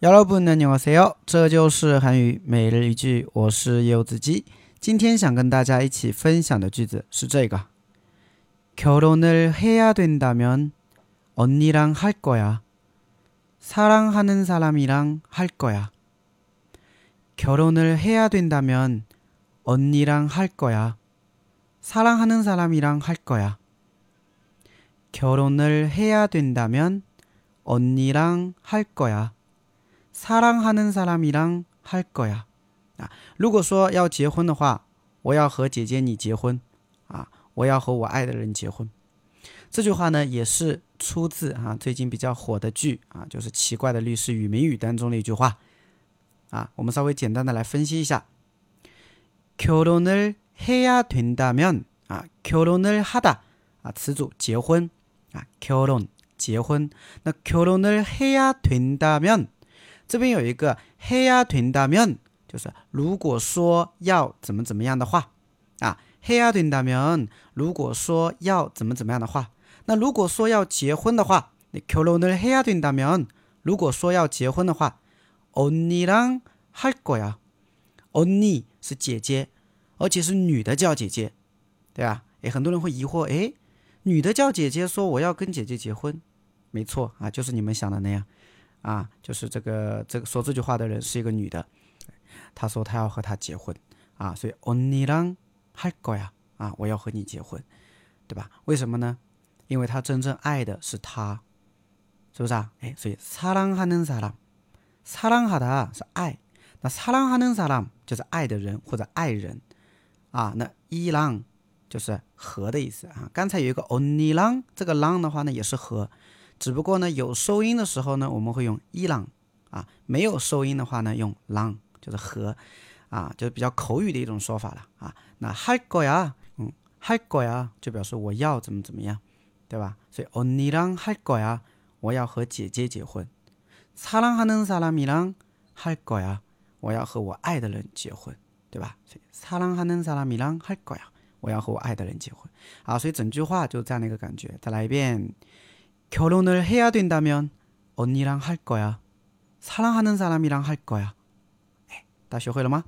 여러분안녕하세요，这就是韩语每日一句，我是柚子鸡。今天想跟大家一起分享的句子是这个：결혼을해야된다면언니랑할거 야。 사랑하는사람이랑할거 야。 결혼을해야된다면언니랑할거 야。 사랑하는사람이랑할거 야。 결혼을해야된다면언니랑할거 야。 사랑하는사람이랑할거야啊，如果说要结婚的话，我要和姐姐你结婚啊，我要和我爱的人结婚。这句话呢，也是出自啊最近比较火的剧啊，就是《奇怪的律师与谜语》当中的一句话啊。我们稍微简单的来分析一下。결혼을해야된다면啊，결혼을하다啊，词组结婚啊，결혼结婚。那결혼을해야된다면 这边有一个해야된다 면， 就是如果说要怎么怎么样的话啊，해야된다 면， 如果说要怎么怎么样的话，那如果说要结婚的话，你결혼을해야된다 면， 如果说要结婚的话，언니랑할거 야， 언니是姐姐，而且是女的叫姐姐，对吧？哎，很多人会疑惑，哎，女的叫姐姐说我要跟姐姐结婚，没错啊，就是你们想的那样。 啊，就是这个这个说这句话的人是一个女的，她说她要和他结婚啊，所以언니랑할거 야， 啊，我要和你结婚，对吧？为什么呢？因为她真正爱的是他，是不是啊？哎，所以사랑하는사 람， 사랑하다是爱，那사랑하는사람就是爱的人或者爱人啊，那이랑就是和的意思啊。刚才有一个언니랑这个랑的话呢，也是和。 只不过呢，有收音的时候呢，我们会用伊朗啊；没有收音的话呢，用朗，就是和啊，就是比较口语的一种说法了啊。那할거 야， 嗯，할거 야， 就表示我要怎么怎么样，对吧？所以언니랑할거 야， 我要和姐姐结婚。사랑하는사람이랑할거 야， 我要和我爱的人结婚，对吧？所以사랑하는사람이랑할거 야， 我要和我爱的人结婚。好，所以整句话就这样的一个感觉。再来一遍。 결혼을 해야 된다면 언니랑 할 거야. 사랑하는 사람이랑 할 거야. 다学会了吗？